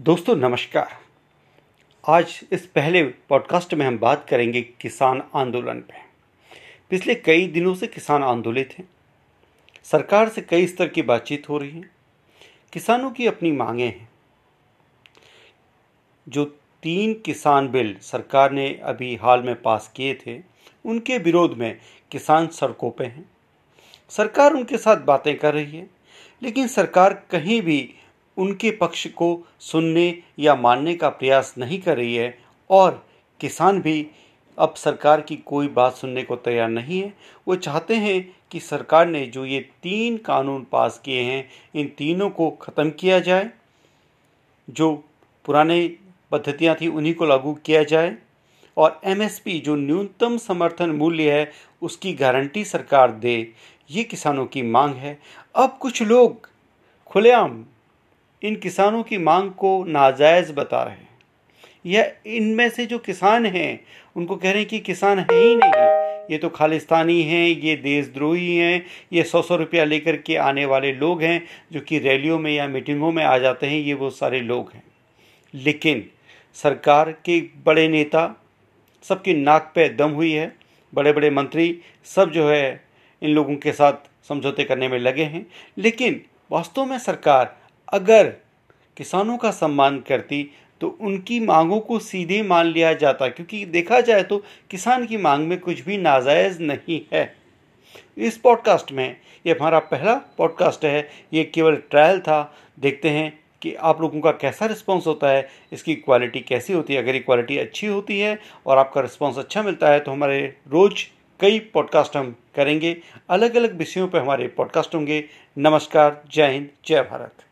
दोस्तों, नमस्कार। आज इस पहले पॉडकास्ट में हम बात करेंगे किसान आंदोलन पे। पिछले कई दिनों से किसान आंदोलित हैं। सरकार से कई स्तर की बातचीत हो रही है। किसानों की अपनी मांगे हैं। जो तीन किसान बिल सरकार ने अभी हाल में पास किए थे, उनके विरोध में किसान सड़कों पे हैं। सरकार उनके साथ बातें कर रही है, लेकिन सरकार कहीं भी उनके पक्ष को सुनने या मानने का प्रयास नहीं कर रही है और किसान भी अब सरकार की कोई बात सुनने को तैयार नहीं है। वो चाहते हैं कि सरकार ने जो ये तीन कानून पास किए हैं, इन तीनों को ख़त्म किया जाए, जो पुराने पद्धतियाँ थी उन्हीं को लागू किया जाए और एमएसपी जो न्यूनतम समर्थन मूल्य है, उसकी गारंटी सरकार दे। ये किसानों की मांग है। अब कुछ लोग खुलेआम इन किसानों की मांग को नाजायज़ बता रहे हैं। यह इनमें से जो किसान हैं, उनको कह रहे हैं कि किसान है ही नहीं। ये तो खालिस्तानी हैं, ये देशद्रोही हैं, ये सौ सौ रुपया लेकर के आने वाले लोग हैं, जो कि रैलियों में या मीटिंगों में आ जाते हैं, ये वो सारे लोग हैं। लेकिन सरकार के बड़े नेता, सबकी नाक पे दम हुई है बड़े बड़े मंत्री, सब जो है, इन लोगों के साथ समझौते करने में लगे हैं। लेकिन वास्तव में सरकार अगर किसानों का सम्मान करती तो उनकी मांगों को सीधे मान लिया जाता। क्योंकि देखा जाए तो किसान की मांग में कुछ भी नाजायज़ नहीं है। इस पॉडकास्ट में ये हमारा पहला पॉडकास्ट है। ये केवल ट्रायल था। देखते हैं कि आप लोगों का कैसा रिस्पांस होता है। इसकी क्वालिटी कैसी होती है? अगर ये क्वालिटी अच्छी होती है और आपका रिस्पांस अच्छा मिलता है तो हमारे रोज़ कई पॉडकास्ट हम करेंगे। अलग अलग विषयों पर हमारे पॉडकास्ट होंगे। नमस्कार। जय हिंद। जय भारत।